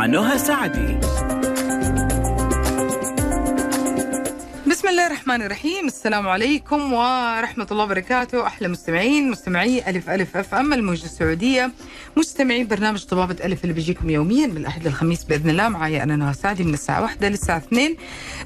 مع نهى سعدي. بسم الله الرحمن الرحيم. السلام عليكم ورحمة الله وبركاته. أحلى مستمعين مستمعي ألف ألف أف أم الموجة السعودية. مستمعي برنامج طبابة ألف اللي بيجيكم يوميا من الأحد للخميس بإذن الله. معي أنا نهى سعدي من الساعة واحدة للساعة اثنين.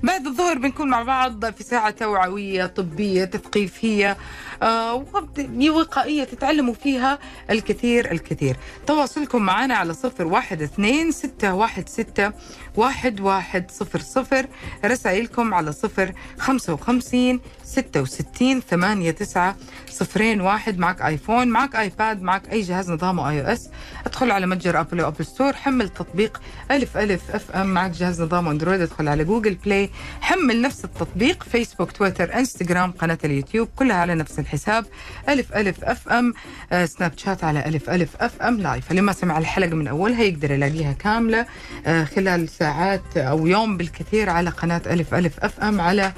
بعد الظهر بنكون مع بعض في ساعة توعوية طبية تثقيفية. آه وب- وقائية تتعلموا فيها الكثير الكثير. تواصلكم معنا على صفر واحد اثنين ستة واحد ستة واحد واحد صفر صفر. رسائلكم على صفر خمسة وخمسين ستة وستين ثمانية تسعة صفرين واحد. معك آيفون معك آيباد معك أي جهاز نظامه iOS. ادخل على متجر أبل أو أبل store حمل تطبيق ألف ألف FM. معك جهاز نظام أندرويد ادخل على جوجل بلاي. حمل نفس التطبيق فيسبوك تويتر إنستغرام قناة اليوتيوب كلها على نفس الحساب ألف ألف اف ام آه، Snapchat على ألف ألف FM live. اللي ما سمع الحلقة من أولها يقدر يلاقيها كاملة آه، خلال ساعات أو يوم بالكثير على قناة ألف ألف FM على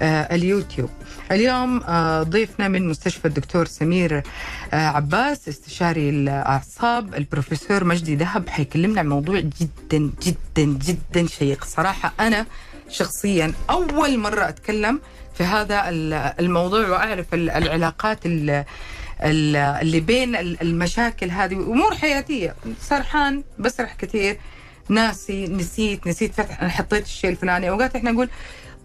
آه، اليوتيوب. اليوم ضيفنا من مستشفى الدكتور سمير عباس استشاري الأعصاب البروفيسور مجدي دهب حيكلمنا عن موضوع جدا جدا جدا شيق. صراحة أنا شخصيا أول مرة أتكلم في هذا ال- الموضوع وأعرف ال- العلاقات ال- ال- اللي بين ال- المشاكل هذه. امور حياتية. سرحان بسرح كثير. ناسي نسيت نسيت فتح أنا حطيت الشيء الفلاني. أوقات إحنا نقول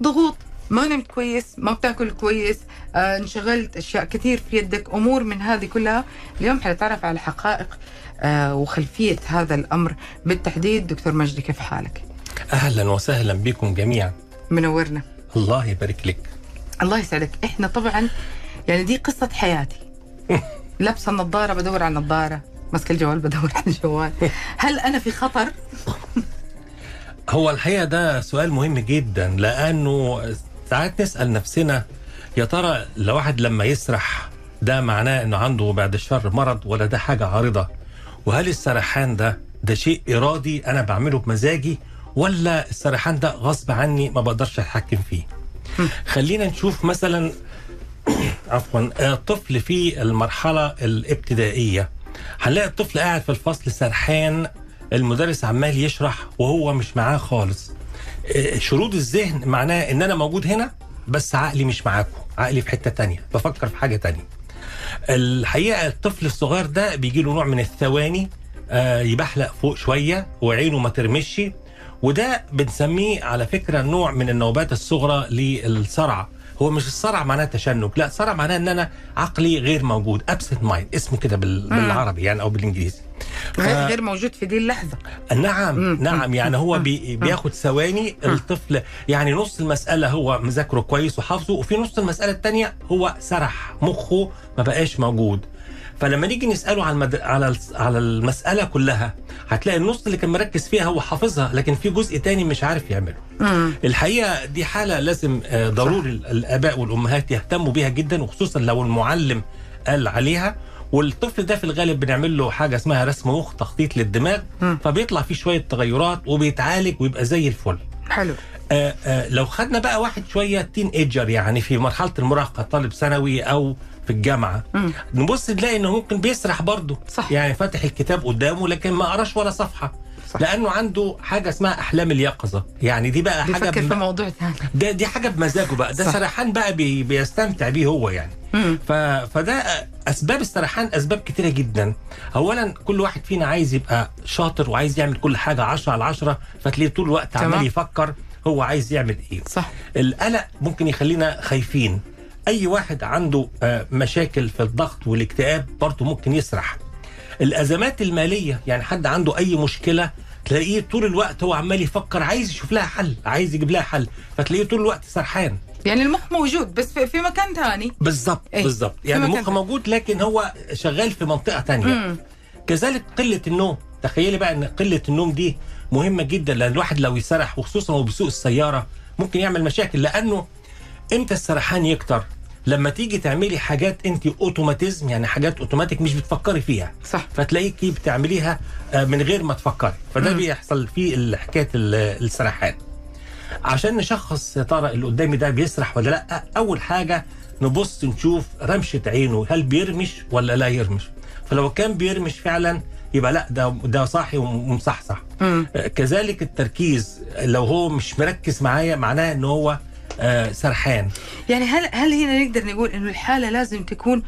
ضغوط ما نمت كويس ما بتاكل كويس آه انشغلت أشياء كثير في يدك أمور من هذه كلها. اليوم حنتعرف على حقائق آه وخلفية هذا الأمر. بالتحديد دكتور مجدي كيف حالك؟ أهلا وسهلا بكم جميعا. منورنا. الله يبارك لك. الله يسعدك. إحنا طبعا يعني دي قصة حياتي. لابسة النظارة بدور على النظارة. ماسكة الجوال بدور على الجوال. هل أنا في خطر؟ هو الحقيقة ده سؤال مهم جدا لأنه ساعات نسأل نفسنا يا ترى لو واحد لما يسرح ده معناه إنه عنده بعد الشر مرض ولا ده حاجة عارضة؟ وهل السرحان ده ده شيء إرادي أنا بعمله بمزاجي ولا السرحان ده غصب عني ما بقدرش أتحكم فيه؟ خلينا نشوف مثلا عفوا آه، طفل في المرحلة الابتدائية. هنلاقي الطفل قاعد في الفصل سرحان المدرس عمال يشرح وهو مش معاه خالص. آه، شرود الذهن معناه إن أنا موجود هنا بس عقلي مش معاكم. عقلي في حتة تانية. بفكر في حاجة تانية. الحقيقة الطفل الصغير ده بيجي له نوع من الثواني آه، يبحلق فوق شوية وعينه ما ترمش. وده بنسميه على فكرة نوع من النوبات الصغرى للصرع. هو مش الصرع معناه تشنج لا صرع معناه إن أنا عقلي غير موجود absent mind اسمه كده بال- بالعربي يعني أو بالإنجليزي. غير غير موجود في دي اللحظة. نعم نعم يعني هو بي بياخد ثواني الطفل يعني نص المسألة هو مذاكره كويس وحافظه وفي نص المسألة التانية هو سرح مخه ما بقاش موجود. فلما نيجي نسأله على المد... على على المسألة كلها هتلاقي النص اللي كان مركز فيها هو حافظها لكن في جزء تاني مش عارف يعمله. الحقيقة دي حالة لازم آه، ضروري ال- الآباء والأمهات يهتموا بيها جدا وخصوصا لو المعلم قال عليها. والطفل ده في الغالب بنعمل له حاجة اسمها رسم مخ تخطيط للدماغ فبيطلع فيه شوية تغيرات وبيتعالج ويبقى زي الفل. حلو. آه آه لو خدنا بقى واحد شوية تين ايجر يعني في مرحلة المراهقة طالب ثانوي أو في الجامعة نبص نلاقي إنه ممكن بيسرح برضه. صح. يعني فاتح الكتاب قدامه لكن ما قراش ولا صفحة. صح. لأنه عنده حاجة اسمها أحلام اليقظة. يعني دي بقى حاجة بيفكر في بم- موضوع ثاني. ده دي حاجة بمزاجه بقى. ده صح. سرحان بقى بي بيستمتع بيه هو يعني. ف فده أسباب السرحان أسباب كتيرة جدا. اولا كل واحد فينا عايز يبقى شاطر وعايز يعمل كل حاجة 10 على 10 فتلاقيه طول الوقت. عمال يفكر هو عايز يعمل إيه. صح. القلق ممكن يخلينا خايفين. أي واحد عنده آه، مشاكل في الضغط والاكتئاب برضه ممكن يسرح. الأزمات المالية يعني حد عنده أي مشكلة تلاقيه طول الوقت هو عمال يفكر عايز يشوف لها حل عايز يجيب لها حل فتلاقيه طول الوقت سرحان. يعني المخ موجود بس في, مكان ثاني بالظبط إيه؟ بالظبط. يعني المخ موجود لكن هو شغال في منطقة تانية. كذلك قلة النوم. تخيلي بقى إن قلة النوم دي مهمة جدا لأن الواحد لو يسرح وخصوصا وهو بيسوق السيارة ممكن يعمل مشاكل لأنه إمتى السرحان يكتر. لما تيجي تعملي حاجات انت اوتوماتيزم يعني حاجات اوتوماتيك مش بتفكري فيها. صح. فتلاقيكي بتعمليها آه، من غير ما تفكري. فده بيحصل فيه حكاية ال- السرحان. عشان نشخص يا ترى اللي قدامي ده بيسرح ولا لأ أول حاجة نبص نشوف رمشة عينه هل بيرمش ولا لا يرمش. فلو كان بيرمش فعلا يبقى لأ ده ده صاحي ومصحصح. آه، كذلك التركيز لو هو مش مركز معايا معناه إن هو سرحان. يعني هل هل هنا نقدر نقول إنه الحالة لازم تكون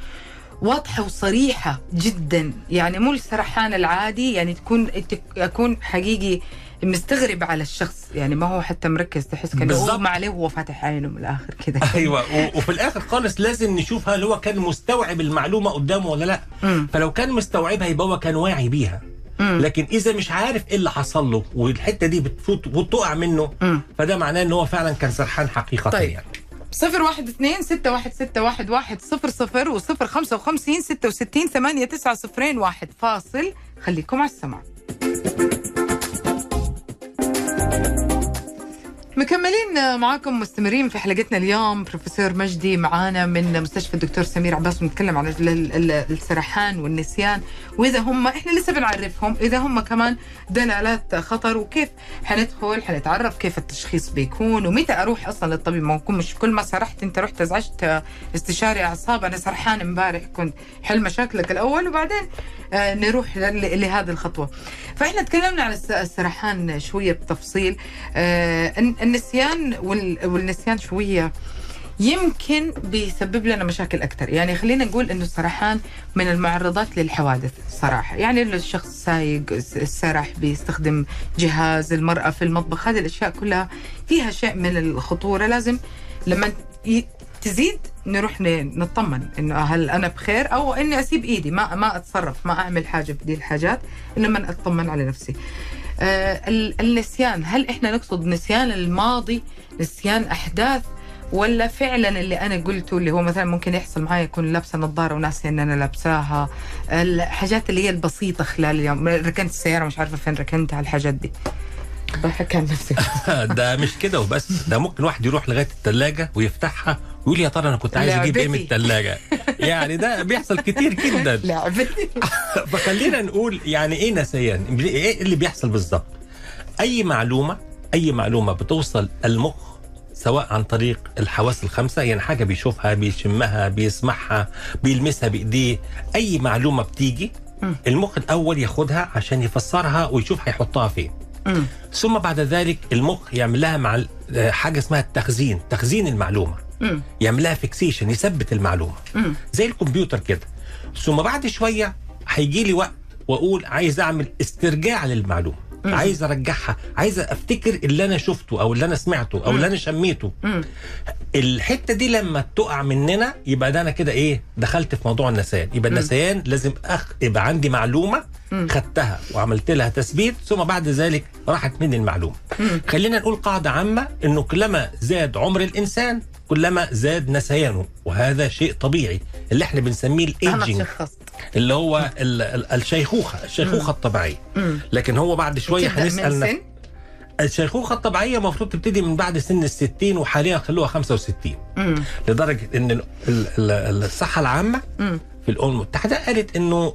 واضحة وصريحة جدا؟ يعني مو السرحان العادي يعني تكون تك- أكون حقيقي مستغرب على الشخص. يعني ما هو حتى مركز تحس كأنه. اغمى عليه وهو فاتح عينه من الآخر كده. أيوه. وفي الآخر خالص لازم نشوف هل هو كان مستوعب المعلومة قدامه ولا لا. مم. فلو كان مستوعبها يبقى هو كان واعي بيها. مم. لكن إذا مش عارف إيه اللي حصل له والحتة دي بتفوت وتقع منه مم. فده معناه إن هو فعلا كان سرحان حقيقة طيب. يعني صفر واحد اثنين ستة واحد ستة واحد واحد صفر صفر وصفر خمسة وخمسين ستة وستين ثمانية تسعة صفرين واحد فاصل خليكم على السمع مكملين معاكم مستمرين في حلقتنا اليوم. بروفيسور مجدي معانا من مستشفى الدكتور سمير عباس بنتكلم عن ال- ال- ال- السرحان والنسيان وإذا هم إحنا لسه بنعرفهم إذا هم كمان دلالات خطر وكيف حندخل حنتعرف كيف التشخيص بيكون ومتى أروح أصلا للطبيب؟ ما يكون مش كل ما سرحت أنت رحت ازعجت استشاري أعصاب. أنا سرحان امبارح كنت حل مشاكلك الأول وبعدين نروح ل- لهذه الخطوة. فإحنا تكلمنا الس- السرحان شوية بتفصيل. آه، الن- النسيان وال- والنسيان شوية يمكن بيسبب لنا مشاكل أكثر. يعني خلينا نقول إنه السرحان من المعرضات للحوادث صراحة. يعني الشخص سايق س- سرح بيستخدم جهاز المرأة في المطبخ. هذه الأشياء كلها فيها شيء من الخطورة. لازم لما تزيد نروح نطمن إنه هل أنا بخير أو إني أسيب إيدي ما ما أتصرف ما أعمل حاجة بدي الحاجات الا لما أطمن على نفسي. آه ال- النسيان هل إحنا نقصد نسيان الماضي نسيان أحداث ولا فعلا اللي أنا قلته اللي هو مثلا ممكن يحصل معي اكون لابسة نظارة وناسيه ان أنا لابساها. الحاجات اللي هي البسيطة خلال اليوم ركنت السيارة مش عارفة فين ركنتها الحاجات دي. بحكي عن نفسي. ده مش كده وبس. ده ممكن واحد يروح لغاية الثلاجه ويفتحها ويقول يا ترى أنا كنت عايز أجيب إيه من. الثلاجه يعني ده بيحصل كتير جدا. لعبتي. فخلينا نقول يعني إيه نسيان؟ إيه اللي بيحصل بالظبط؟ أي معلومة أي معلومة بتوصل المخ سواء عن طريق الحواس الخمسة يعني حاجة بيشوفها بيشمها بيسمعها بيلمسها بإيديه أي معلومة بتيجي. المخ الأول ياخدها عشان يفسرها ويشوف هيحطها فين. مم. ثم بعد ذلك المخ يعمل لها مع آه، حاجة اسمها التخزين تخزين المعلومة مم. يعمل لها فيكسيشن يثبت المعلومة مم. زي الكمبيوتر كده ثم بعد شوية هيجي لي وقت وأقول عايز أعمل استرجاع للمعلومة مم. عايز أرجعها عايز أفتكر اللي أنا شفته أو اللي أنا سمعته أو اللي أنا شميته مم. الحتة دي لما تقع مننا يبقى ده أنا كده إيه دخلت في موضوع النسيان يبقى مم. النسيان لازم أخ... يبقى عندي معلومة مم. خدتها وعملت لها تثبيت ثم بعد ذلك راحت مني المعلومة. مم. خلينا نقول قاعدة عامة إنه كلما زاد عمر الإنسان كلما زاد نسيانه وهذا شيء طبيعي. اللي إحنا بنسميه الايجنج شخصت. اللي هو ال- ال- الشيخوخة الشيخوخة الطبيعية. لكن هو بعد شوية هنسأل الشيخوخة الطبيعية المفروض تبتدي من بعد سن ال 60 وحاليا خلوها 65 مم. لدرجة إن ال- ال- ال- الصحة العامة مم. في الامم المتحده قالت إنه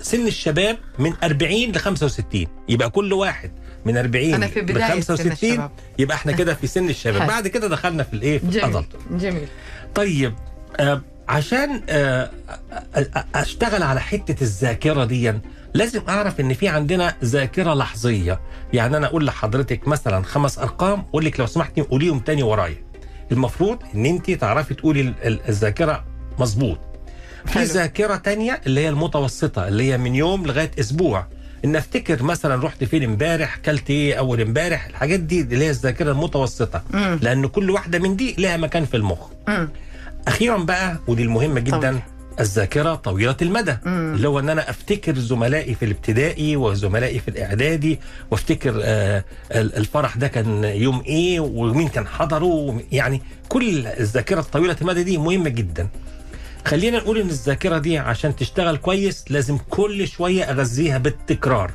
سن الشباب من 40 ل 65 يبقى كل واحد من 40 أنا في ل بداية سن 65 الشباب. يبقى إحنا كده في سن الشباب. بعد كده دخلنا في الإيه؟ في جميل. جميل. طيب آه عشان آه آه، آه، أشتغل على حتة الذاكرة دي لازم أعرف إن في عندنا ذاكرة لحظية. يعني أنا أقول لحضرتك مثلا خمس أرقام أقول لك لو سمحتي قوليهم تاني ورايا. المفروض إن انت تعرفي تقولي ال- ال- الذاكرة مظبوط. في. ذاكرة تانية اللي هي المتوسطة اللي هي من يوم لغاية أسبوع إن أفتكر مثلا رحت فين امبارح كلت إيه أول امبارح الحاجات دي اللي هي الذاكرة المتوسطة مم. لأن كل واحدة من دي لها مكان في المخ مم. أخيرا بقى ودي المهمة جدا طبعا. الذاكرة طويلة المدى مم. اللي هو إن أنا أفتكر زملائي في الابتدائي وزملائي في الإعدادي وأفتكر آه ال- الفرح ده كان يوم إيه ومين كان حضره يعني كل الذاكرة الطويله المدى دي مهمة جدا خلينا نقول إن الذاكرة دي عشان تشتغل كويس لازم كل شوية أغذيها بالتكرار.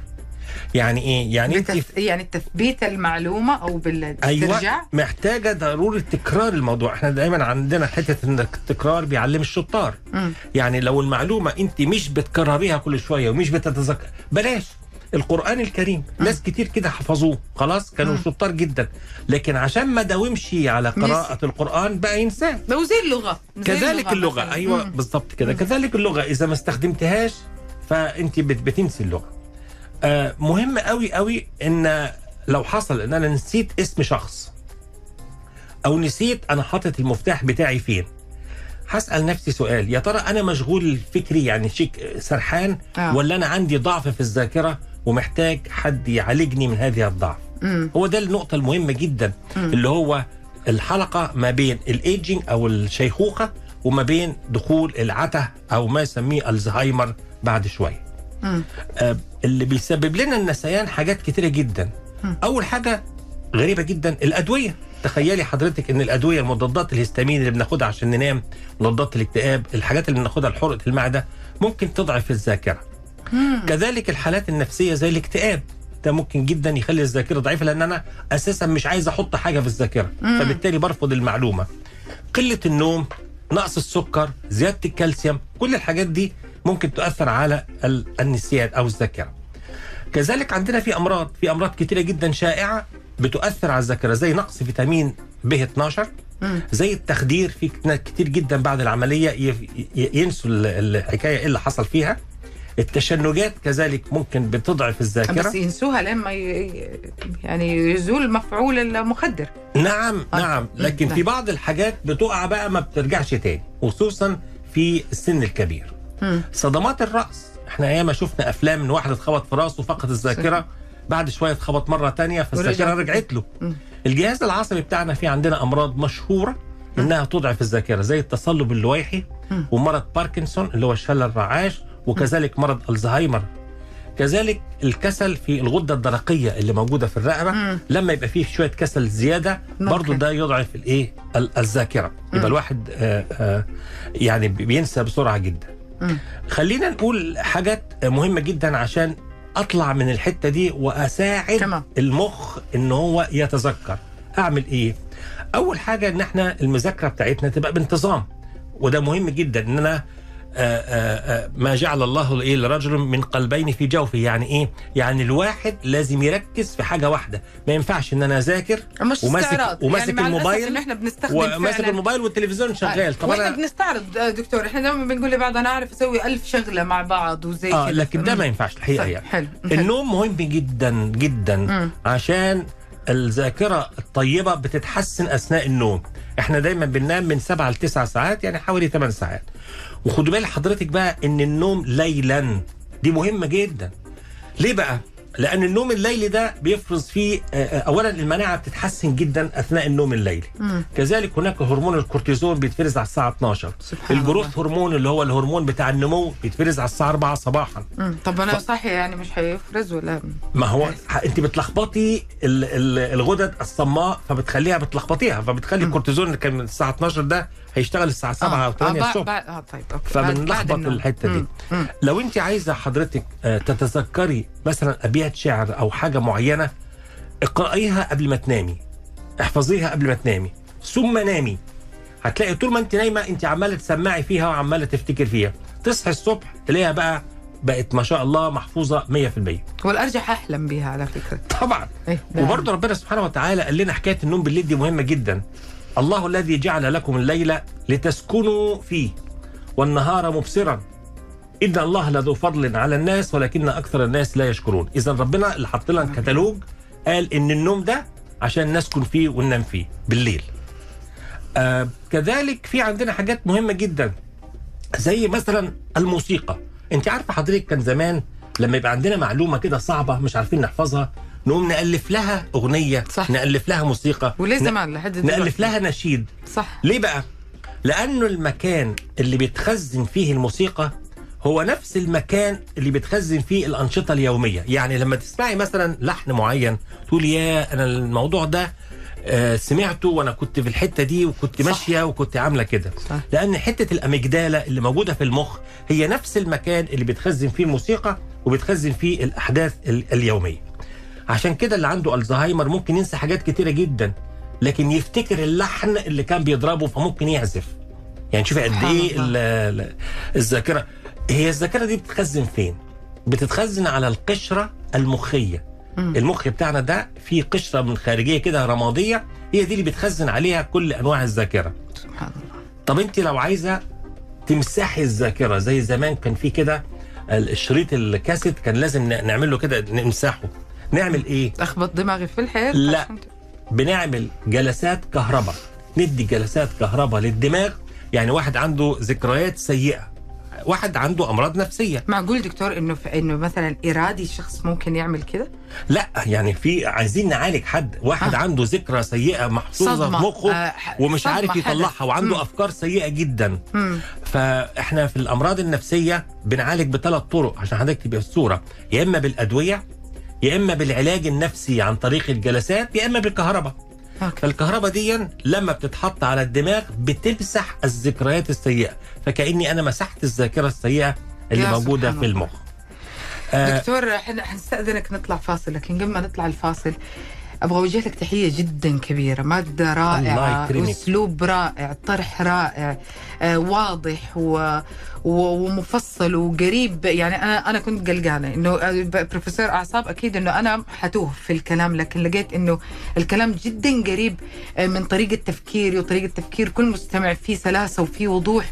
يعني إيه؟ يعني أنت بتث... يعني تثبيت المعلومة أو بالاسترجاع؟ أيوه محتاجة ضروره تكرار الموضوع. إحنا دايما عندنا حتة إن التكرار بيعلم الشطار. مم. يعني لو المعلومة أنت مش بتكرريها كل شوية ومش بتتذكر بلاش. القرآن الكريم. ناس كتير كده حفظوه. خلاص؟ كانوا. شطار جدا. لكن عشان ما داومش على قراءة القرآن بقى ينساه. لو زي اللغة. زي كذلك مثلاً. أيوه مم. بالظبط كده. كذلك اللغة. إذا ما استخدمتهاش فانت بت- بتنسي اللغة. آه مهم قوي قوي إن لو حصل إن أنا نسيت اسم شخص أو نسيت أنا حاطط المفتاح بتاعي فين هسأل نفسي سؤال. يا ترى أنا مشغول فكري يعني شيك سرحان آه. ولا أنا عندي ضعف في الذاكرة؟ ومحتاج حد يعالجني من هذه الضعف. مم. هو ده النقطة المهمة جدا اللي هو الحلقة ما بين الايجينج أو الشيخوخة وما بين دخول العته أو ما يسميه الزهايمر بعد شوية. مم. آه، اللي بيسبب لنا النسيان حاجات كتيرة جدا. أول حاجة غريبة جدا الأدوية. تخيلي حضرتك إن الأدوية المضادات الهستامين اللي بناخدها عشان ننام مضادات الاكتئاب الحاجات اللي بناخدها لحرقة المعدة ممكن تضعف الذاكرة. كذلك الحالات النفسية زي الاكتئاب ده ممكن جدا يخلي الذاكرة ضعيفة لأن أنا أساسا مش عايز أحط حاجة في الذاكرة فبالتالي برفض المعلومة. قلة النوم نقص السكر زيادة الكالسيوم كل الحاجات دي ممكن تؤثر على ال- النسيان أو الذاكرة. كذلك عندنا في أمراض في أمراض كتيرة جدا شائعة بتؤثر على الذاكرة زي نقص فيتامين ب 12 زي التخدير في كت- كتير جدا بعد العملية ينسوا ال- الحكاية إيه اللي حصل فيها. التشنجات كذلك ممكن بتضعف الذاكرة بس ينسوها لما ي... يعني يزول مفعول المخدر نعم آه. نعم لكن نعم. في بعض الحاجات بتقع بقى ما بترجعش تاني خصوصا في السن الكبير مم. صدمات الرأس إحنا أيام شفنا أفلام إن واحد اتخبط في رأسه فقد الذاكرة بعد شوية اتخبط مرة تانية فالذاكرة. رجعت له مم. الجهاز العصبي بتاعنا في عندنا أمراض مشهورة إنها تضعف الذاكرة زي التصلب اللويحي. ومرض باركنسون اللي هو الشلل الرعاش وكذلك مرض الزهايمر كذلك الكسل في الغدة الدرقية اللي موجودة في الرقبة مم. لما يبقى فيه شوية كسل زيادة ممكن. برضو ده يضعف الإيه ال- الذاكرة. يبقى الواحد آه، آه، يعني بينسى بسرعة جدا مم. خلينا نقول حاجات مهمة جدا عشان أطلع من الحتة دي وأساعد تمام. المخ إن هو يتذكر أعمل إيه أول حاجة إن إحنا المذاكرة بتاعتنا تبقى بانتظام وده مهم جدا إن أنا ما جعل الله لرجل من قلبين في جوفه. يعني إيه؟ يعني الواحد لازم يركز في حاجة واحدة. ما ينفعش إن أنا أذاكر وماسك وماسك يعني الموبايل إن إحنا بنستخدم وماسك الموبايل والتلفزيون شغال. طب وإحنا أنا بنستعرض آه، دكتور. إحنا دائما بنقول لبعض أنا عارف أسوي ألف شغلة مع بعض وزي آه كده. لكن ده. ما ينفعش. الحقيقة يعني حلو. حلو. النوم مهم جدا جدا. مم. عشان الذاكرة الطيبة بتتحسن أثناء النوم. إحنا دايما بننام من 7 ل 9 ساعات يعني حوالي 8 ساعات. وخدوا بال حضرتك بقى إن النوم ليلا. دي مهمة جدا. ليه بقى؟ لأن النوم الليلي ده بيفرز فيه آه، آه، اولا المناعة بتتحسن جدا أثناء النوم الليلي. مم. كذلك هناك هرمون الكورتيزون بيتفرز على الساعة 12 سبحان ال growth hormone اللي هو الهرمون بتاع النمو بيتفرز على الساعة 4 صباحا. مم. طب أنا صاحي يعني مش هيفرز ولا؟ ما هو ح- أنت بتلخبطي ال- ال- الغدد الصماء فبتخليها بتلخبطيها فبتخلي الكورتيزون اللي كان من الساعة 12 ده هيشتغل الساعة 7 أو 8 آه الصبح. آه طيب أوكي. فبنلخبط. الحتة دي. مم. مم. لو انت عايزة حضرتك آه، تتذكري مثلا ابيات شعر أو حاجة معينة اقرأيها قبل ما تنامي. احفظيها قبل ما تنامي. ثم نامي. هتلاقي طول ما انت نايمة انت عمالة تسمعي فيها وعمالة تفتكر فيها. تصحي الصبح تلاقيها بقى بقت ما شاء الله محفوظة 100% والأرجح أحلم بها على فكرة. طبعا. إيه، وبرضه ربنا سبحانه وتعالى قال لنا حكاية النوم بالليل دي مهمة جدا. الله الذي جعل لكم الليل لتسكنوا فيه والنهار مبصرا. إن الله لذو فضل على الناس ولكن أكثر الناس لا يشكرون. إذا ربنا اللي حط لنا كتالوج قال إن النوم ده عشان نسكن فيه وننام فيه بالليل. آه كذلك في عندنا حاجات مهمة جدا. زي مثلا الموسيقى. أنت عارفة حضرتك كان زمان لما يبقى عندنا معلومة كده صعبة مش عارفين نحفظها نقوم نألف لها أغنية صح. نألف لها موسيقى وليه زمان؟ لحد دلوقتي. نألف لها نشيد. صح. ليه بقى؟ لأنه المكان اللي بيتخزن فيه الموسيقى هو نفس المكان اللي بيتخزن فيه الأنشطة اليومية. يعني لما تسمعي مثلا لحن معين تقول يا أنا الموضوع ده آه، سمعته وأنا كنت في الحتة دي وكنت صح. ماشية وكنت عاملة كده. لأن حتة الأميجدالا اللي موجودة في المخ هي نفس المكان اللي بيتخزن فيه الموسيقى وبيتخزن فيه الأحداث ال- اليومية. عشان كده اللي عنده ألزهايمر ممكن ينسى حاجات كتيرة جدا لكن يفتكر اللحن اللي كان بيضربه فممكن يعزف. يعني شوفي قد إيه الذاكرة. هي الذاكرة دي بتتخزن فين؟ بتتخزن على القشرة المخية. مم. المخ بتاعنا ده فيه قشرة من خارجية كده رمادية هي دي اللي بتخزن عليها كل أنواع الذاكرة. سبحان الله. طب أنت لو عايزة تمسحي الذاكرة زي زمان كان في كده ال- الشريط الكاسيت كان لازم نعمل له كده نمسحه. نعمل إيه أخبط دماغي في الحيط لا. عشان- بنعمل جلسات كهرباء ندي جلسات كهرباء للدماغ يعني واحد عنده ذكريات سيئة واحد عنده أمراض نفسية معقول دكتور إنه إنه مثلا إرادي الشخص ممكن يعمل كده؟ لا يعني في عايزين نعالج حد واحد آه. عنده ذكرى سيئة محفوظة. في مخه آه، ومش عارف. يطلعها وعنده مم. أفكار سيئة جدا مم. فإحنا في الأمراض النفسية بنعالج بثلاث طرق عشان حضرتك تبقى الصورة يا إما بالأدوية يا إما بالعلاج النفسي عن طريق الجلسات يا إما بالكهرباء. فالكهرباء دي لما بتتحط على الدماغ بتمسح الذكريات السيئة. فكأني أنا مسحت الذاكرة السيئة اللي موجودة في. المخ. آه، دكتور إحنا حنستأذنك نطلع فاصل لكن قبل ما نطلع الفاصل أبغى اوجه لك تحية جدا كبيرة. مادة رائعة. أسلوب رائع طرح رائع آه واضح و و- ومفصل وقريب. يعني أنا أنا كنت قلقانة إنه آه، بروفيسور أعصاب أكيد إنه أنا حتوه في الكلام لكن لقيت إنه الكلام جدا قريب آه، من طريقة تفكيري وطريقة تفكير كل مستمع فيه سلاسة وفي وضوح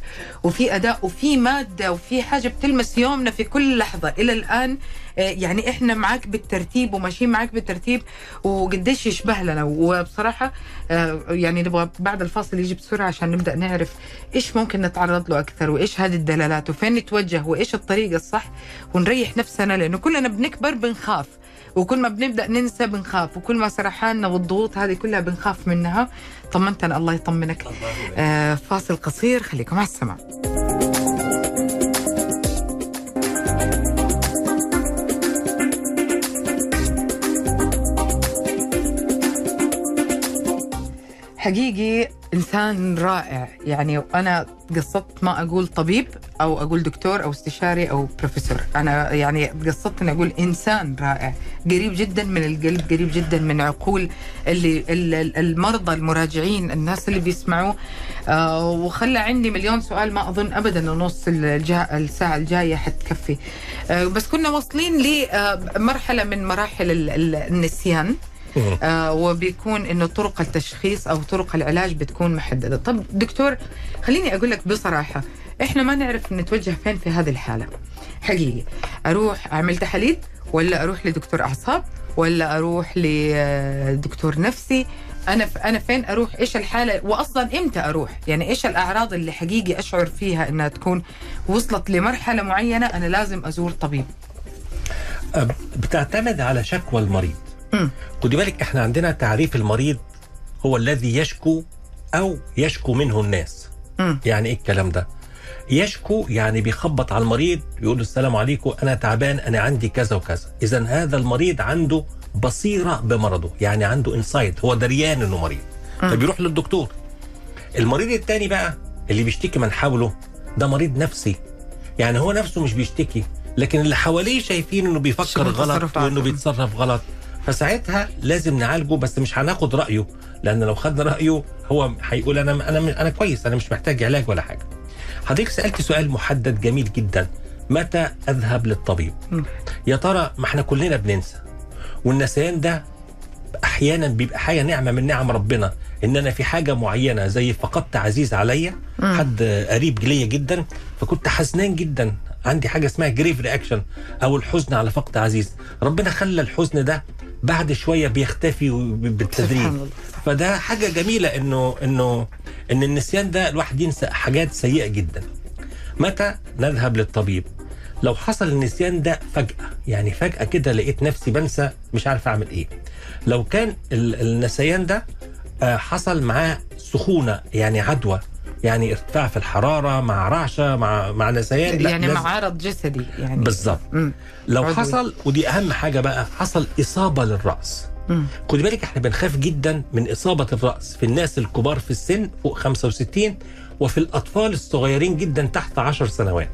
وفي أداء وفي مادة وفي حاجة بتلمس يومنا في كل لحظة. إلى الآن يعني إحنا معاك بالترتيب وماشيين معاك بالترتيب وقديش يشبه لنا وبصراحة آه، يعني نبغى بعد الفاصل يجي بسرعة عشان نبدأ نعرف إيش ممكن نتعرض له أكثر وإيش هذه الدلالات وفين نتوجه وإيش الطريقة الصح ونريح نفسنا لأنه كلنا بنكبر بنخاف وكل ما بنبدأ ننسى بنخاف وكل ما سرحاننا والضغوط هذه كلها بنخاف منها. طمنتنا الله يطمنك. آه فاصل قصير خليكم على السماع. حقيقي إنسان رائع. يعني أنا قصدت ما أقول طبيب أو أقول دكتور أو استشاري أو بروفيسور أنا يعني قصدت إني أقول إنسان رائع. قريب جدا من القلب قريب جدا من عقول اللي ال- ال- المرضى المراجعين الناس اللي بيسمعوه آه وخلى عندي مليون سؤال ما أظن ابدا إنه نص الساعة الجاية حتكفي. آه بس كنا واصلين لمرحله من مراحل ال- ال- النسيان. آه وبيكون إنه طرق التشخيص أو طرق العلاج بتكون محددة. طب دكتور خليني أقول لك بصراحة إحنا ما نعرف نتوجه فين في هذه الحالة. حقيقي أروح أعمل تحاليل ولا أروح لدكتور أعصاب ولا أروح لدكتور نفسي؟ أنا أنا فين أروح؟ إيش الحالة؟ واصلا إمتى أروح؟ يعني إيش الأعراض اللي حقيقي أشعر فيها إنها تكون وصلت لمرحلة معينة أنا لازم أزور طبيب؟ بتعتمد على شكوى المريض. خدي بالك إحنا عندنا تعريف المريض هو الذي يشكو أو يشكو منه الناس. مم. يعني إيه الكلام ده؟ يشكو يعني بيخبط على المريض يقول السلام عليكم أنا تعبان أنا عندي كذا وكذا. إذا هذا المريض عنده بصيرة بمرضه يعني عنده انسايت هو دريان إنه مريض. فبيروح للدكتور. المريض التاني بقى اللي بيشتكي من حوله ده مريض نفسي. يعني هو نفسه مش بيشتكي لكن اللي حواليه شايفين إنه بيفكر غلط. وإنه بيتصرف غلط. فساعتها لازم نعالجه بس مش هناخد رأيه لأن لو خدنا رأيه هو هيقول أنا أنا أنا كويس أنا مش محتاج علاج ولا حاجة حضرتك سألت سؤال محدد جميل جدا متى أذهب للطبيب. يا ترى ما إحنا كلنا بننسى والنسيان ده أحيانا بيبقى حاجة نعمة من نعم ربنا إن أنا في حاجة معينة زي فقدت عزيز عليا. حد قريب ليا جدا فكنت حزنان جدا عندي حاجة اسمها جريف رياكشن أو الحزن على فقد عزيز ربنا خلى الحزن ده بعد شوية بيختفي بالتدريج. فده حاجة جميلة إنه إنه إن النسيان ده الواحد ينسى حاجات سيئة جدا. متى؟ نذهب للطبيب. لو حصل النسيان ده فجأة يعني فجأة كده لقيت نفسي بنسى مش عارف أعمل إيه. لو كان ال- النسيان ده آه، حصل معاه سخونة يعني عدوى يعني إرتفاع في الحرارة مع رعشة مع مع نسيان يعني لازم- مع عرض جسدي يعني بالظبط. لو عضوي. حصل ودي أهم حاجة بقى حصل إصابة للرأس مم. خدي بالك إحنا بنخاف جدا من إصابة الرأس في الناس الكبار في السن فوق 65 وفي الأطفال الصغيرين جدا تحت 10 سنوات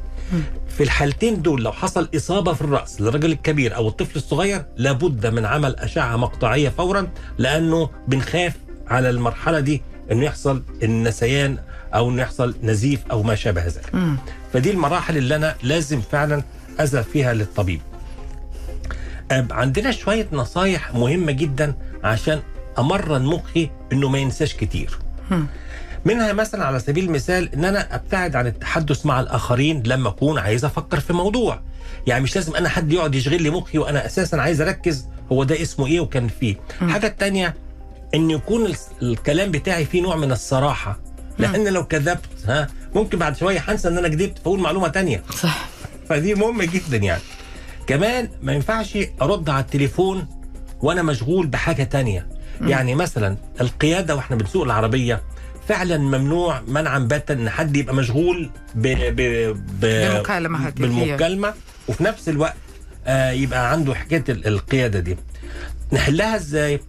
في الحالتين دول لو حصل إصابة في الرأس للرجل الكبير أو الطفل الصغير لابد من عمل أشعة مقطعية فورا لأنه بنخاف على المرحلة دي أنه يحصل النسيان أو أنه يحصل نزيف أو ما شابه ذلك. فدي المراحل اللي أنا لازم فعلا أذهب فيها للطبيب. عندنا شوية نصايح مهمة جدا عشان أمرن مخي إنه ما ينساش كتير. منها مثلا على سبيل المثال إن أنا أبتعد عن التحدث مع الآخرين لما أكون عايز أفكر في موضوع. يعني مش لازم أنا حد يقعد يشغل لي مخي وأنا أساسا عايز أركز هو ده اسمه إيه وكان فيه. الحاجة الثانية إن يكون الكلام بتاعي فيه نوع من الصراحة. لأن لو كذبت ها ممكن بعد شوية هنسى إن أنا كذبت فأقول معلومة تانية. صح. فدي مهمة جدا يعني. كمان ما ينفعش أرد على التليفون وأنا مشغول بحاجة تانية. يعني مثلا القيادة وإحنا بنسوق العربية فعلا ممنوع منعا باتا إن حد يبقى مشغول ب... ب... ب... بمكالمة هاتفية. بالمكالمة وفي نفس الوقت آه يبقى عنده حكاية ال- القيادة دي. نحلها إزاي؟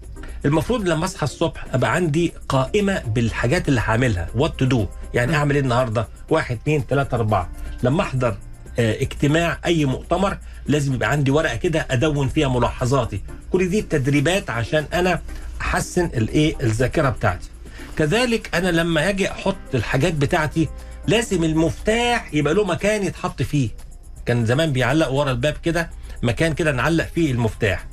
المفروض لما اصحى الصبح ابقى عندي قائمة بالحاجات اللي هعملها what to do يعني اعمل إيه النهارده؟ واحد اثنين ثلاثة أربعة. لما أحضر آه، اجتماع أي مؤتمر لازم يبقى عندي ورقة كده أدون فيها ملاحظاتي. كل دي تدريبات عشان أنا أحسن الإيه؟ الذاكرة بتاعتي. كذلك أنا لما أجي أحط الحاجات بتاعتي لازم المفتاح يبقى له مكان يتحط فيه. كان زمان بيعلق ورا الباب كده مكان كده نعلق فيه المفتاح.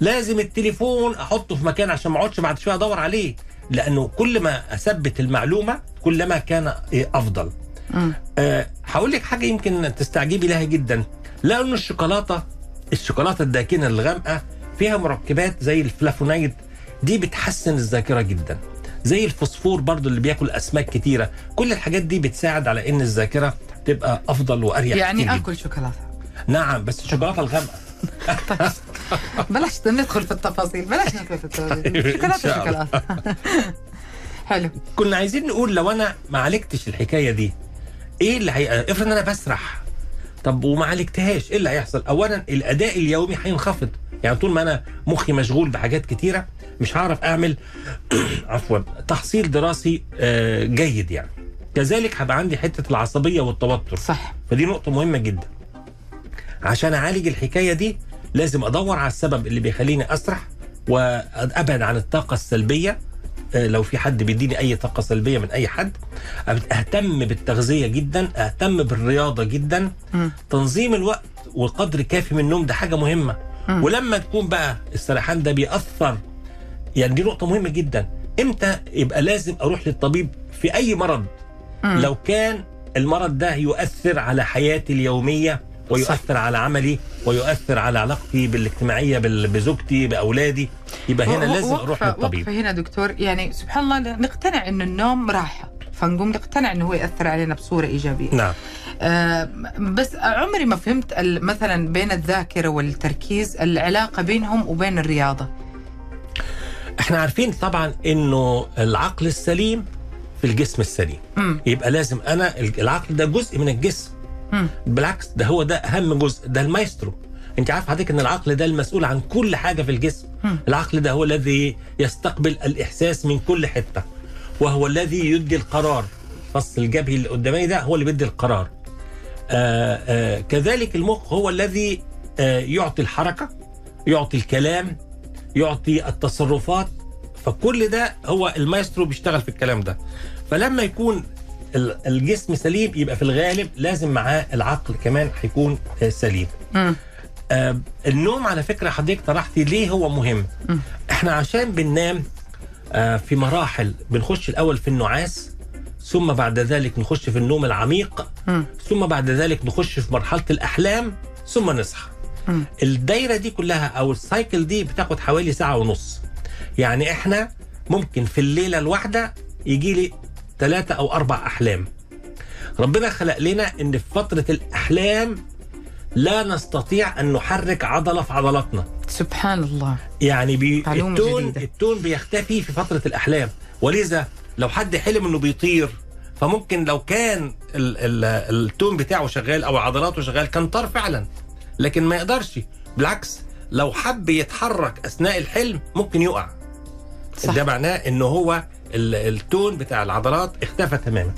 لازم التليفون أحطه في مكان عشان ما أقعدش بعد شوية أدور عليه. لأنه كل ما أثبت المعلومة كلما كان أفضل. أه هقول لك حاجة يمكن تستعجبي لها جدا. لأنه الشوكولاتة الشوكولاتة الداكنة الغامقة فيها مركبات زي الفلافونايد. دي بتحسن الذاكرة جدا. زي الفوسفور برضو اللي بياكل أسماك كتيرة. كل الحاجات دي بتساعد على إن الذاكرة تبقى أفضل وأريح يعني. آكل شوكولاتة. نعم بس الشوكولاتة الغامقة. بلاش ندخل في التفاصيل بلاش ندخل في التفاصيل. إن شوكولاتة. شوكولاتة. حلو. كنا عايزين نقول لو أنا ما عالجتش الحكاية دي إيه اللي هي افرض ان أنا بسرح. طب وما عالجتهاش إيه اللي هيحصل؟ اولا الأداء اليومي هينخفض. يعني طول ما أنا مخي مشغول بحاجات كتيرة مش هعرف أعمل عفوا تحصيل دراسي آه، جيد يعني. كذلك هبقى عندي حتة العصبية والتوتر. صح. فدي نقطة مهمة جدا. عشان أعالج الحكاية دي لازم أدور على السبب اللي بيخليني أسرح وأبعد عن الطاقة السلبية آه، لو في حد بيديني أي طاقة سلبية من أي حد أهتم بالتغذية جدا أهتم بالرياضة جدا مم. تنظيم الوقت وقدر كافي من النوم ده حاجة مهمة مم. ولما تكون بقى السرحان ده بيأثر يعني دي نقطة مهمة جدا إمتى يبقى لازم أروح للطبيب في أي مرض مم. لو كان المرض ده يؤثر على حياتي اليومية ويؤثر على عملي ويؤثر على علاقتي بالاجتماعية بال- بزوجتي بأولادي. يبقى هنا لازم وقفة- للطبيب. هنا دكتور. يعني سبحان الله نقتنع إنه النوم راحة. فنقوم نقتنع إنه هو يأثر علينا بصورة إيجابية. نعم. آه بس عمري ما فهمت مثلا بين الذاكرة والتركيز العلاقة بينهم وبين الرياضة. إحنا عارفين طبعا إنه العقل السليم في الجسم السليم. مم. يبقى لازم أنا العقل ده جزء من الجسم. مم. بالعكس ده هو ده أهم جزء ده المايسترو. أنت عارف حضرتك إن العقل ده المسؤول عن كل حاجة في الجسم. مم. العقل ده هو الذي يستقبل الإحساس من كل حتة وهو الذي يدي القرار. فص الجبهي اللي قدامي ده هو اللي بيدي القرار. آآ آآ كذلك المخ هو الذي آه، يعطي الحركة يعطي الكلام يعطي التصرفات. فكل ده هو المايسترو بيشتغل في الكلام ده. فلما يكون الجسم سليم يبقى في الغالب لازم معاه العقل كمان هيكون آه، سليم. آه، النوم على فكرة حضرتك طرحتي ليه هو مهم مم. إحنا عشان بننام آه، في مراحل بنخش الأول في النعاس ثم بعد ذلك نخش في النوم العميق مم. ثم بعد ذلك نخش في مرحلة الأحلام ثم نصحى. الدايرة دي كلها أو السايكل دي بتاخد حوالي ساعة ونص يعني إحنا ممكن في الليلة الواحدة يجي لي ثلاثة أو أربع أحلام. ربنا خلق لنا إن في فترة الأحلام لا نستطيع أن نحرك عضلة في عضلاتنا. سبحان الله يعني بي التون جديدة. التون بيختفي في فترة الأحلام. ولذا لو حد حلم إنه بيطير فممكن لو كان ال ال التون بتاعه شغال أو عضلاته شغال كان طار فعلا. لكن ما يقدرش. بالعكس لو حب يتحرك أثناء الحلم ممكن يقع. صح. ده معناه ان هو التون بتاع العضلات اختفى تماما.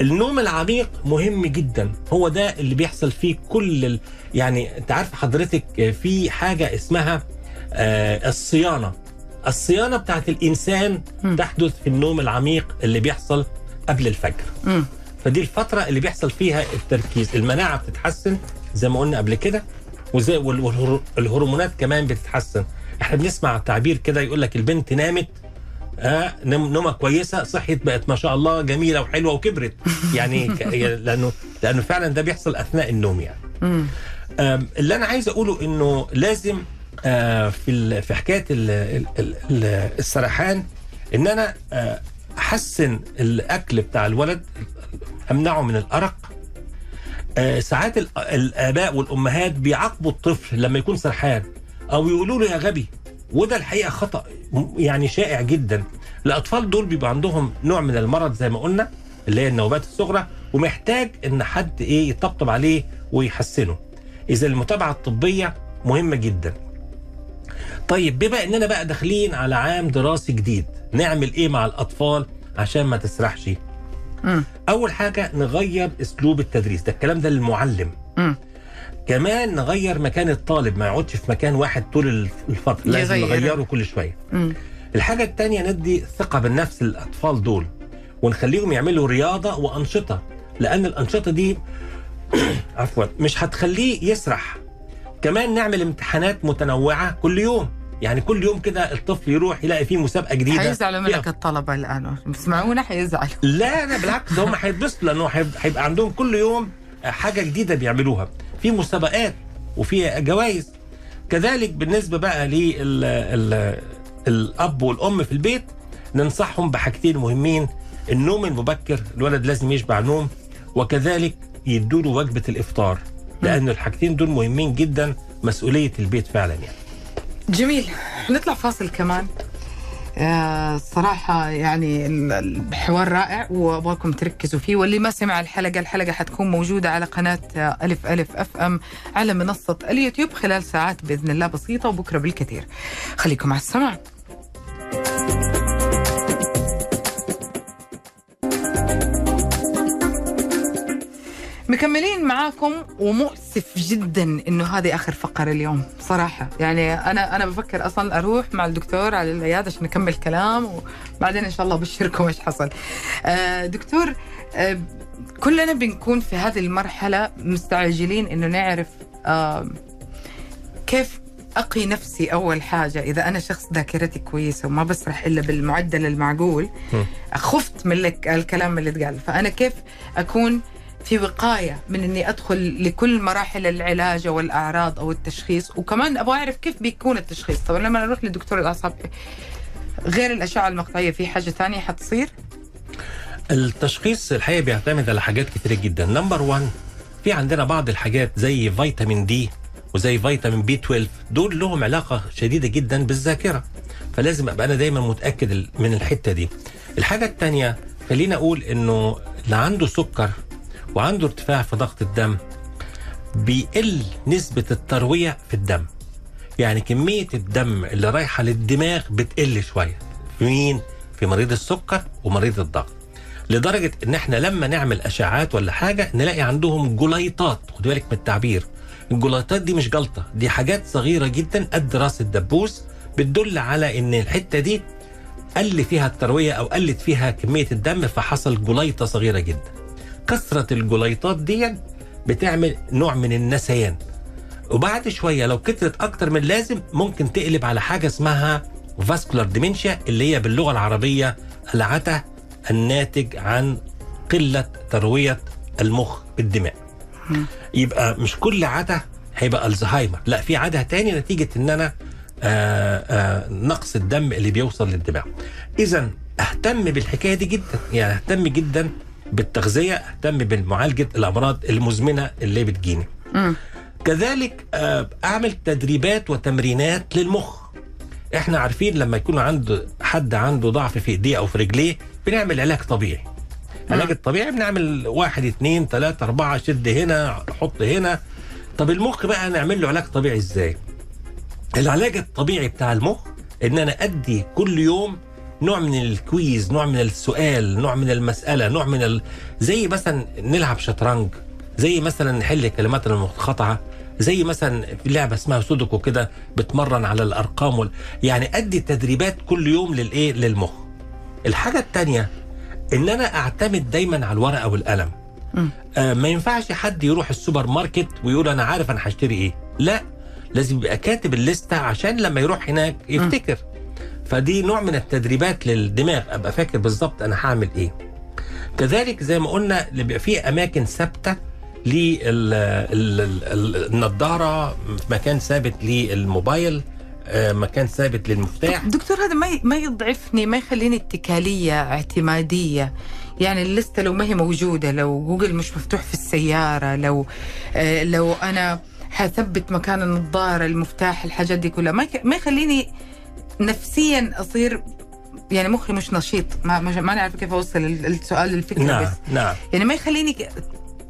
النوم العميق مهم جدا. هو ده اللي بيحصل فيه كل ال... يعني انت عارف حضرتك في حاجة اسمها آه الصيانة. الصيانة بتاعت الإنسان مم. تحدث في النوم العميق اللي بيحصل قبل الفجر. مم. فدي الفترة اللي بيحصل فيها التركيز. المناعة بتتحسن زي ما قلنا قبل كده وزي والهرمونات كمان بتتحسن. إحنا بنسمع تعبير كده يقول لك البنت نامت آه نومة كويسة صحيت بقت ما شاء الله جميلة وحلوة وكبرت. يعني لأنه لأنه فعلا ده بيحصل أثناء النوم يعني. اللي أنا عايز أقوله إنه لازم آه، في ال- في حكاية ال- ال- ال- ال- السرحان إن أنا آه، أحسن الأكل بتاع الولد أمنعه من الأرق. آه، ساعات ال- الآباء والأمهات بيعاقبوا الطفل لما يكون سرحان أو يقولوا له يا غبي وده الحقيقة خطأ يعني شائع جدا. الأطفال دول بيبقى عندهم نوع من المرض زي ما قلنا اللي هي النوبات الصغرى ومحتاج إن حد إيه يطبطب عليه ويحسنه. إذا المتابعة الطبية مهمة جدا. طيب بما إننا بقى داخلين على عام دراسي جديد نعمل إيه مع الأطفال عشان ما تسرحش. أول حاجة نغير أسلوب التدريس. ده الكلام ده للمعلم. كمان نغير مكان الطالب ما يقعدش في مكان واحد طول الف- الفترة لازم. نغيره كل شوية. مم. الحاجة الثانية ندي ثقة بالنفس للاطفال دول ونخليهم يعملوا رياضة وأنشطة لأن الأنشطة دي عفوا مش هتخليه يسرح. كمان نعمل امتحانات متنوعة كل يوم. يعني كل يوم كده الطفل يروح يلاقي فيه مسابقة جديدة. حيزعلوا فيها منك الطلبة الآن. بيسمعونا حيزعلوا. لا لا بالعكس ده هم هيتبسطوا لأنه هيب- هيبقى عندهم كل يوم حاجة جديدة بيعملوها. في مسابقات وفي جوائز. كذلك بالنسبة بقى للاب والأم في البيت ننصحهم بحاجتين مهمين النوم المبكر الولد لازم يشبع نوم وكذلك يدوا له وجبة الإفطار لأن الحاجتين دول مهمين جدا مسؤولية البيت فعلا يعني. جميل. نطلع فاصل كمان. آه، صراحة يعني ال- الحوار رائع وأبغاكم تركزوا فيه. واللي ما سمع الحلقة الحلقة حتكون موجودة على قناة آه، ألف ألف أف أم على منصة اليوتيوب خلال ساعات بإذن الله بسيطة وبكرة بالكثير. خليكم على السمع مكملين معاكم ومؤسف جدا إنه هذه آخر فقرة اليوم صراحة يعني أنا أنا بفكر أصلا أروح مع الدكتور على العيادة عشان نكمل كلام وبعدين إن شاء الله أبشركم إيش حصل. آه دكتور آه كلنا بنكون في هذه المرحلة مستعجلين إنه نعرف آه كيف أقي نفسي أول حاجة إذا أنا شخص ذاكرتي كويسة وما بسرح إلا بالمعدل المعقول. خفت من لك الكلام اللي اتقال فأنا كيف أكون في وقاية من إني أدخل لكل مراحل العلاج أو الاعراض أو التشخيص. وكمان أبغى أعرف كيف بيكون التشخيص؟ طبعا لما أروح لدكتور الأعصاب غير الأشعة المقطعية في حاجة ثانية حتصير؟ التشخيص الحقيقة بيعتمد على حاجات كتيرة جدا. number 1 في عندنا بعض الحاجات زي فيتامين D وزي فيتامين B 12 دول لهم علاقة شديدة جدا بالذاكرة. فلازم أبقى أنا دايما متأكد من الحتة دي. الحاجة الثانية خلينا أقول إنه اللي عنده سكر وعنده ارتفاع في ضغط الدم بيقل نسبة التروية في الدم. يعني كمية الدم اللي رايحة للدماغ بتقل شوية. في مين؟ في مريض السكر ومريض الضغط. لدرجة إن إحنا لما نعمل اشعاعات ولا حاجة نلاقي عندهم جليطات خد بالك من التعبير. الجليطات دي مش جلطة دي حاجات صغيرة جدا قد راس الدبوس بتدل على إن الحتة دي قل فيها التروية أو قلت فيها كمية الدم فحصل جليطه صغيرة جدا. كثرة الجليطات دي بتعمل نوع من النسيان. وبعد شوية لو كترت أكتر من اللازم ممكن تقلب على حاجة اسمها vascular dementia اللي هي باللغة العربية العته الناتج عن قلة تروية المخ بالدماء. يبقى مش كل عته هيبقى الزهايمر لا في عته تاني نتيجة إن أنا آآ آآ نقص الدم اللي بيوصل للدماغ. اذا أهتم بالحكاية دي جدا. يعني أهتم جدا بالتغذية اهتم بمعالجه الأمراض المزمنة اللي بتجيني. مم. كذلك آه، أعمل تدريبات وتمرينات للمخ. إحنا عارفين لما يكون عنده حد عنده ضعف في إيديه أو في رجليه بنعمل علاج طبيعي. العلاج الطبيعي بنعمل واحد اتنين تلاتة أربعة شد هنا حط هنا. طب المخ بقى نعمل له علاج طبيعي إزاي؟ العلاج الطبيعي بتاع المخ إن أنا أدي كل يوم نوع من ال quiz نوع من السؤال نوع من المسألة نوع من ال... زي مثلا نلعب شطرنج زي مثلا نحل كلمات المتقاطعة زي مثلا في لعبة اسمها سودوكو كده بتمرن على الأرقام وال... يعني أدي تدريبات كل يوم للإيه؟ للمخ. الحاجة التانية إن أنا أعتمد دايما على الورقة والقلم. آه ما ينفعش حد يروح السوبر ماركت ويقول أنا عارف أنا هشتري إيه. لا لازم يبقى كاتب الليستة عشان لما يروح هناك يفتكر. فدي نوع من التدريبات للدماغ. أبقى فاكر بالظبط أنا هعمل إيه. كذلك زي ما قلنا اللي بيبقى فيه أماكن ثابتة للنضاره مكان ثابت للموبايل آه، مكان ثابت للمفتاح. دكتور هذا ما ما يضعفني ما يخليني اتكالية اعتمادية. يعني اللستة لو ما هي موجودة لو جوجل مش مفتوح في السيارة لو آه لو أنا حثبت مكان النظارة المفتاح الحاجات دي كلها ما ما يخليني نفسيا أصير يعني مخي مش نشيط. ما ما نعرف كيف أوصل ال- السؤال للفكرة نعم بس. نعم. يعني ما يخليني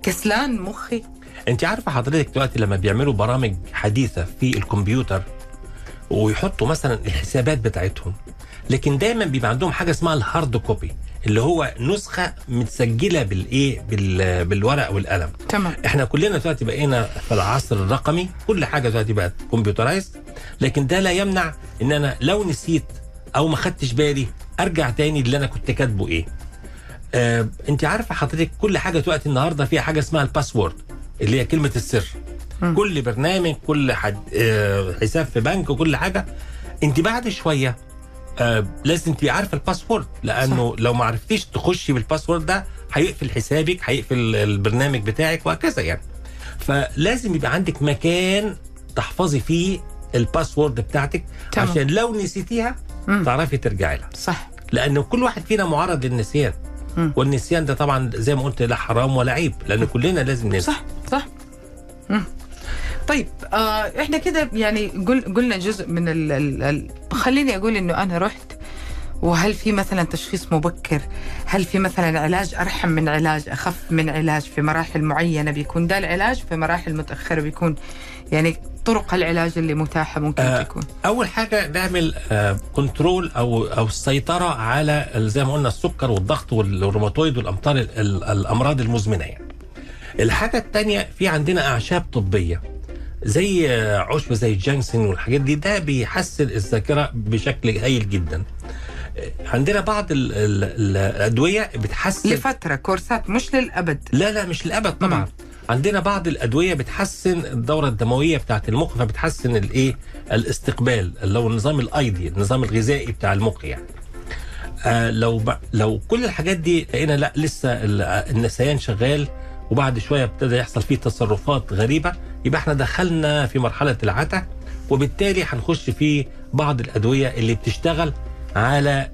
كسلان مخي؟ أنت عارفة حضرتك دلوقتي لما بيعملوا برامج حديثة في الكمبيوتر ويحطوا مثلا الحسابات بتاعتهم لكن دايما بيبقى عندهم حاجة اسمها ال hard copy اللي هو نسخة متسجلة بالايه بال- بالورق والقلم. تمام. إحنا كلنا دلوقتي بقينا في العصر الرقمي كل حاجة دلوقتي بقت computerized لكن ده لا يمنع إن أنا لو نسيت أو ما خدتش بالي أرجع تاني اللي أنا كنت كاتبه إيه. آه، أنت عارفة حضرتك كل حاجة دلوقتي النهارده فيها حاجة اسمها ال password اللي هي كلمة السر. مم. كل برنامج كل حد آه، حساب في بنك وكل حاجة. أنت بعد شوية آه، لازم تبقي عارفة ال password لأنه لو ما عرفتيش تخشي بال password ده هيقفل حسابك هيقفل البرنامج بتاعك وهكذا يعني. فلازم يبقى عندك مكان تحفظي فيه الباسورد بتاعتك تمام. عشان لو نسيتيها مم. تعرفي ترجعي لها صح لأنه كل واحد فينا معرض للنسيان مم. والنسيان ده طبعا زي ما قلت لا حرام ولا عيب لأن كلنا لازم ننسى صح صح مم. طيب آه إحنا كده يعني قل قلنا جزء من ال ال ال خليني أقول إنه أنا رحت وهل في مثلا تشخيص مبكر هل في مثلا علاج أرحم من علاج أخف من علاج في مراحل معينة بيكون ده العلاج في مراحل متأخرة بيكون يعني طرق العلاج اللي متاحة ممكن آه، تكون أول حاجة نعمل آه control أو أو السيطرة على زي ما قلنا السكر والضغط والروماتويد والأم- ال- ال- الأمراض المزمنة يعني. الحاجة الثانية في عندنا أعشاب طبية زي آه، عشب زي ال ginseng والحاجات دي ده بيحسن الذاكرة بشكل هايل جدا. آه، عندنا بعض ال ال الأدوية بتحسن لفترة كورسات مش للأبد لا لا مش للأبد طبعا مم. عندنا بعض الأدوية بتحسن الدورة الدموية بتاعت المخ فبتحسن الإيه؟ الاستقبال اللي هو النظام الايدي النظام الغذائي بتاع المخ يعني. آه لو ب... لو كل الحاجات دي لقينا لا لسه ال- النسيان شغال وبعد شوية ابتدى يحصل فيه تصرفات غريبة يبقى إحنا دخلنا في مرحلة العتا وبالتالي هنخش في بعض الأدوية اللي بتشتغل على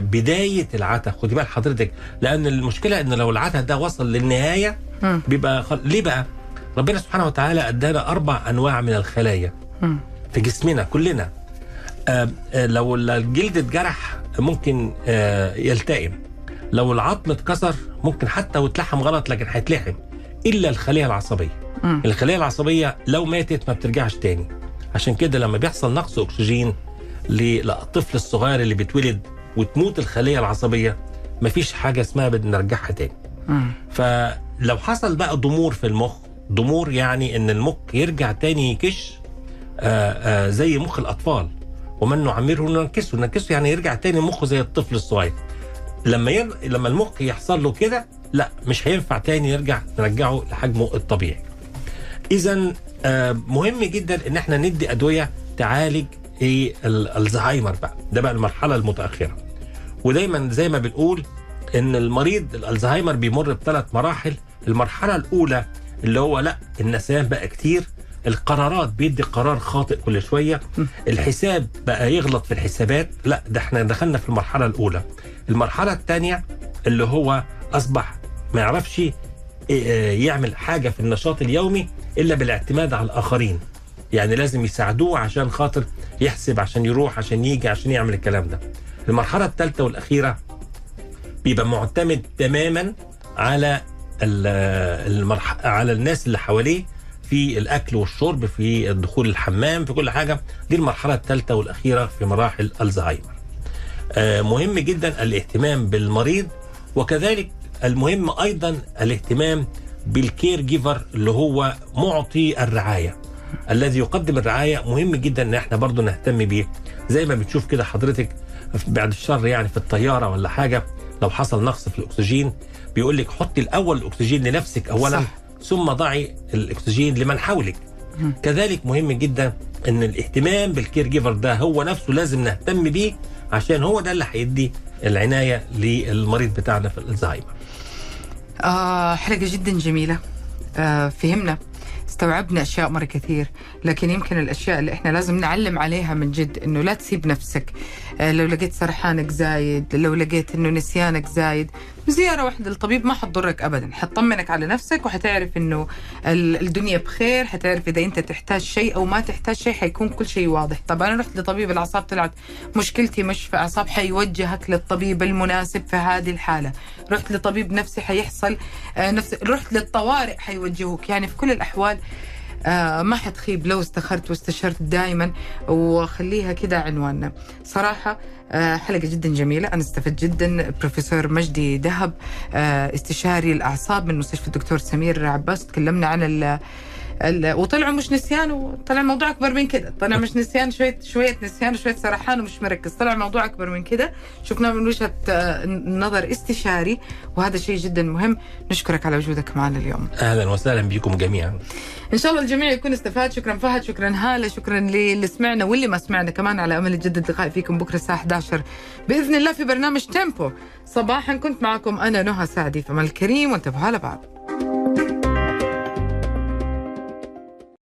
بداية العتا خدي بال حضرتك لأن المشكلة إن لو العتا ده وصل للنهاية. بيبقى خل... ليه بقى؟ ربنا سبحانه وتعالى أدانا أربع أنواع من الخلايا. في جسمنا كلنا آه آه لو الجلد اتجرح ممكن آه يلتئم لو العظم اتكسر ممكن حتى واتلحم غلط لكن هيتلحم إلا الخلية العصبية. الخلية العصبية لو ماتت ما بترجعش تاني عشان كده لما بيحصل نقص أكسجين للطفل الصغير اللي بيتولد وتموت الخلية العصبية مفيش حاجة اسمها بنرجعها تاني. مم. فلو حصل بقى ضمور في المخ ضمور يعني إن المخ يرجع تاني يكش آآ آآ زي مخ الأطفال. ومن نعمره ننكسه ننكسه يعني يرجع تاني مخه زي الطفل الصغير. لما ير... لما المخ يحصل له كده لا مش هينفع تاني يرجع نرجعه لحجمه الطبيعي. اذا مهم جدا إن إحنا ندي أدوية تعالج إيه ال- الزهايمر بقى. ده بقى المرحلة المتأخرة. ودايما زي ما بنقول إن المريض الألزهايمر بيمر بثلاث مراحل. المرحلة الأولى اللي هو لأ النسيان بقى كتير. القرارات بيدي قرار خاطئ كل شوية. الحساب بقى يغلط في الحسابات. لأ ده إحنا دخلنا في المرحلة الأولى. المرحلة الثانية اللي هو أصبح ما يعرفش إيه- يعمل حاجة في النشاط اليومي إلا بالاعتماد على الآخرين. يعني لازم يساعدوه عشان خاطر يحسب عشان يروح عشان يجي عشان يعمل الكلام ده. المرحلة الثالثة والأخيرة بيبقى معتمد تماما على ال- المرح... على الناس اللي حواليه في الأكل والشرب في الدخول الحمام في كل حاجة. دي المرحلة الثالثة والأخيرة في مراحل الزهايمر آه، مهم جدا الاهتمام بالمريض وكذلك المهم أيضا الاهتمام بالكير جيفر اللي هو معطي الرعاية. الذي يقدم الرعاية مهم جدا إن إحنا برضو نهتم بيه. زي ما بتشوف كده حضرتك بعد الشر يعني في الطيارة ولا حاجة لو حصل نقص في الأكسجين بيقول لك حطي الأول الأكسجين لنفسك اولا صح. ثم ضعي الأكسجين لمن حولك. مم. كذلك مهم جدا إن الاهتمام بالكير جيفر ده هو نفسه لازم نهتم بيه عشان هو ده اللي هيدي العناية للمريض بتاعنا في الزهايمر آه حلقة جدا جميلة. آه، فهمنا. استوعبنا أشياء مرة كثير لكن يمكن الأشياء اللي إحنا لازم نعلم عليها من جد إنه لا تسيب نفسك. لو لقيت سرحانك زايد لو لقيت إنه نسيانك زايد. زيارة واحدة للطبيب ما حتضرك ابدا. حتطمنك على نفسك وحتعرف إنه ال- الدنيا بخير. حتعرف إذا أنت تحتاج شيء أو ما تحتاج شيء حيكون كل شيء واضح. طب أنا رحت لطبيب الأعصاب طلعت مشكلتي مش في أعصاب حيوجهك للطبيب المناسب في هذه الحالة. رحت لطبيب نفسي حيحصل آه، نفس رحت للطوارئ حيوجهوك. يعني في كل الأحوال آه ما حتخيب لو استخرت واستشرت دائما وخليها كده عنواننا صراحة آه حلقة جدا جميلة. أنا استفدت جدا. بروفيسور مجدي دهب آه استشاري الأعصاب من مستشفى الدكتور سمير عباس. تكلمنا عن وطلعوا مش نسيان وطلع الموضوع أكبر من كده. طلع مش نسيان شوية شوية نسيان وشوية سرحان ومش مركز. طلع الموضوع أكبر من كده. شفناه من وجهة آه، نظر استشاري وهذا شيء جدا مهم. نشكرك على وجودك معنا اليوم. أهلا وسهلا بكم جميعا. إن شاء الله الجميع يكون استفاد. شكرا فهد شكرا هالة شكرا للي سمعنا واللي ما سمعنا كمان على أمل يجدد اللقاء فيكم بكرة الساعة 11 بإذن الله في برنامج تيمبو صباحا كنت معكم أنا نهى سعدي فمال الكريم وانتبهوا على بعض.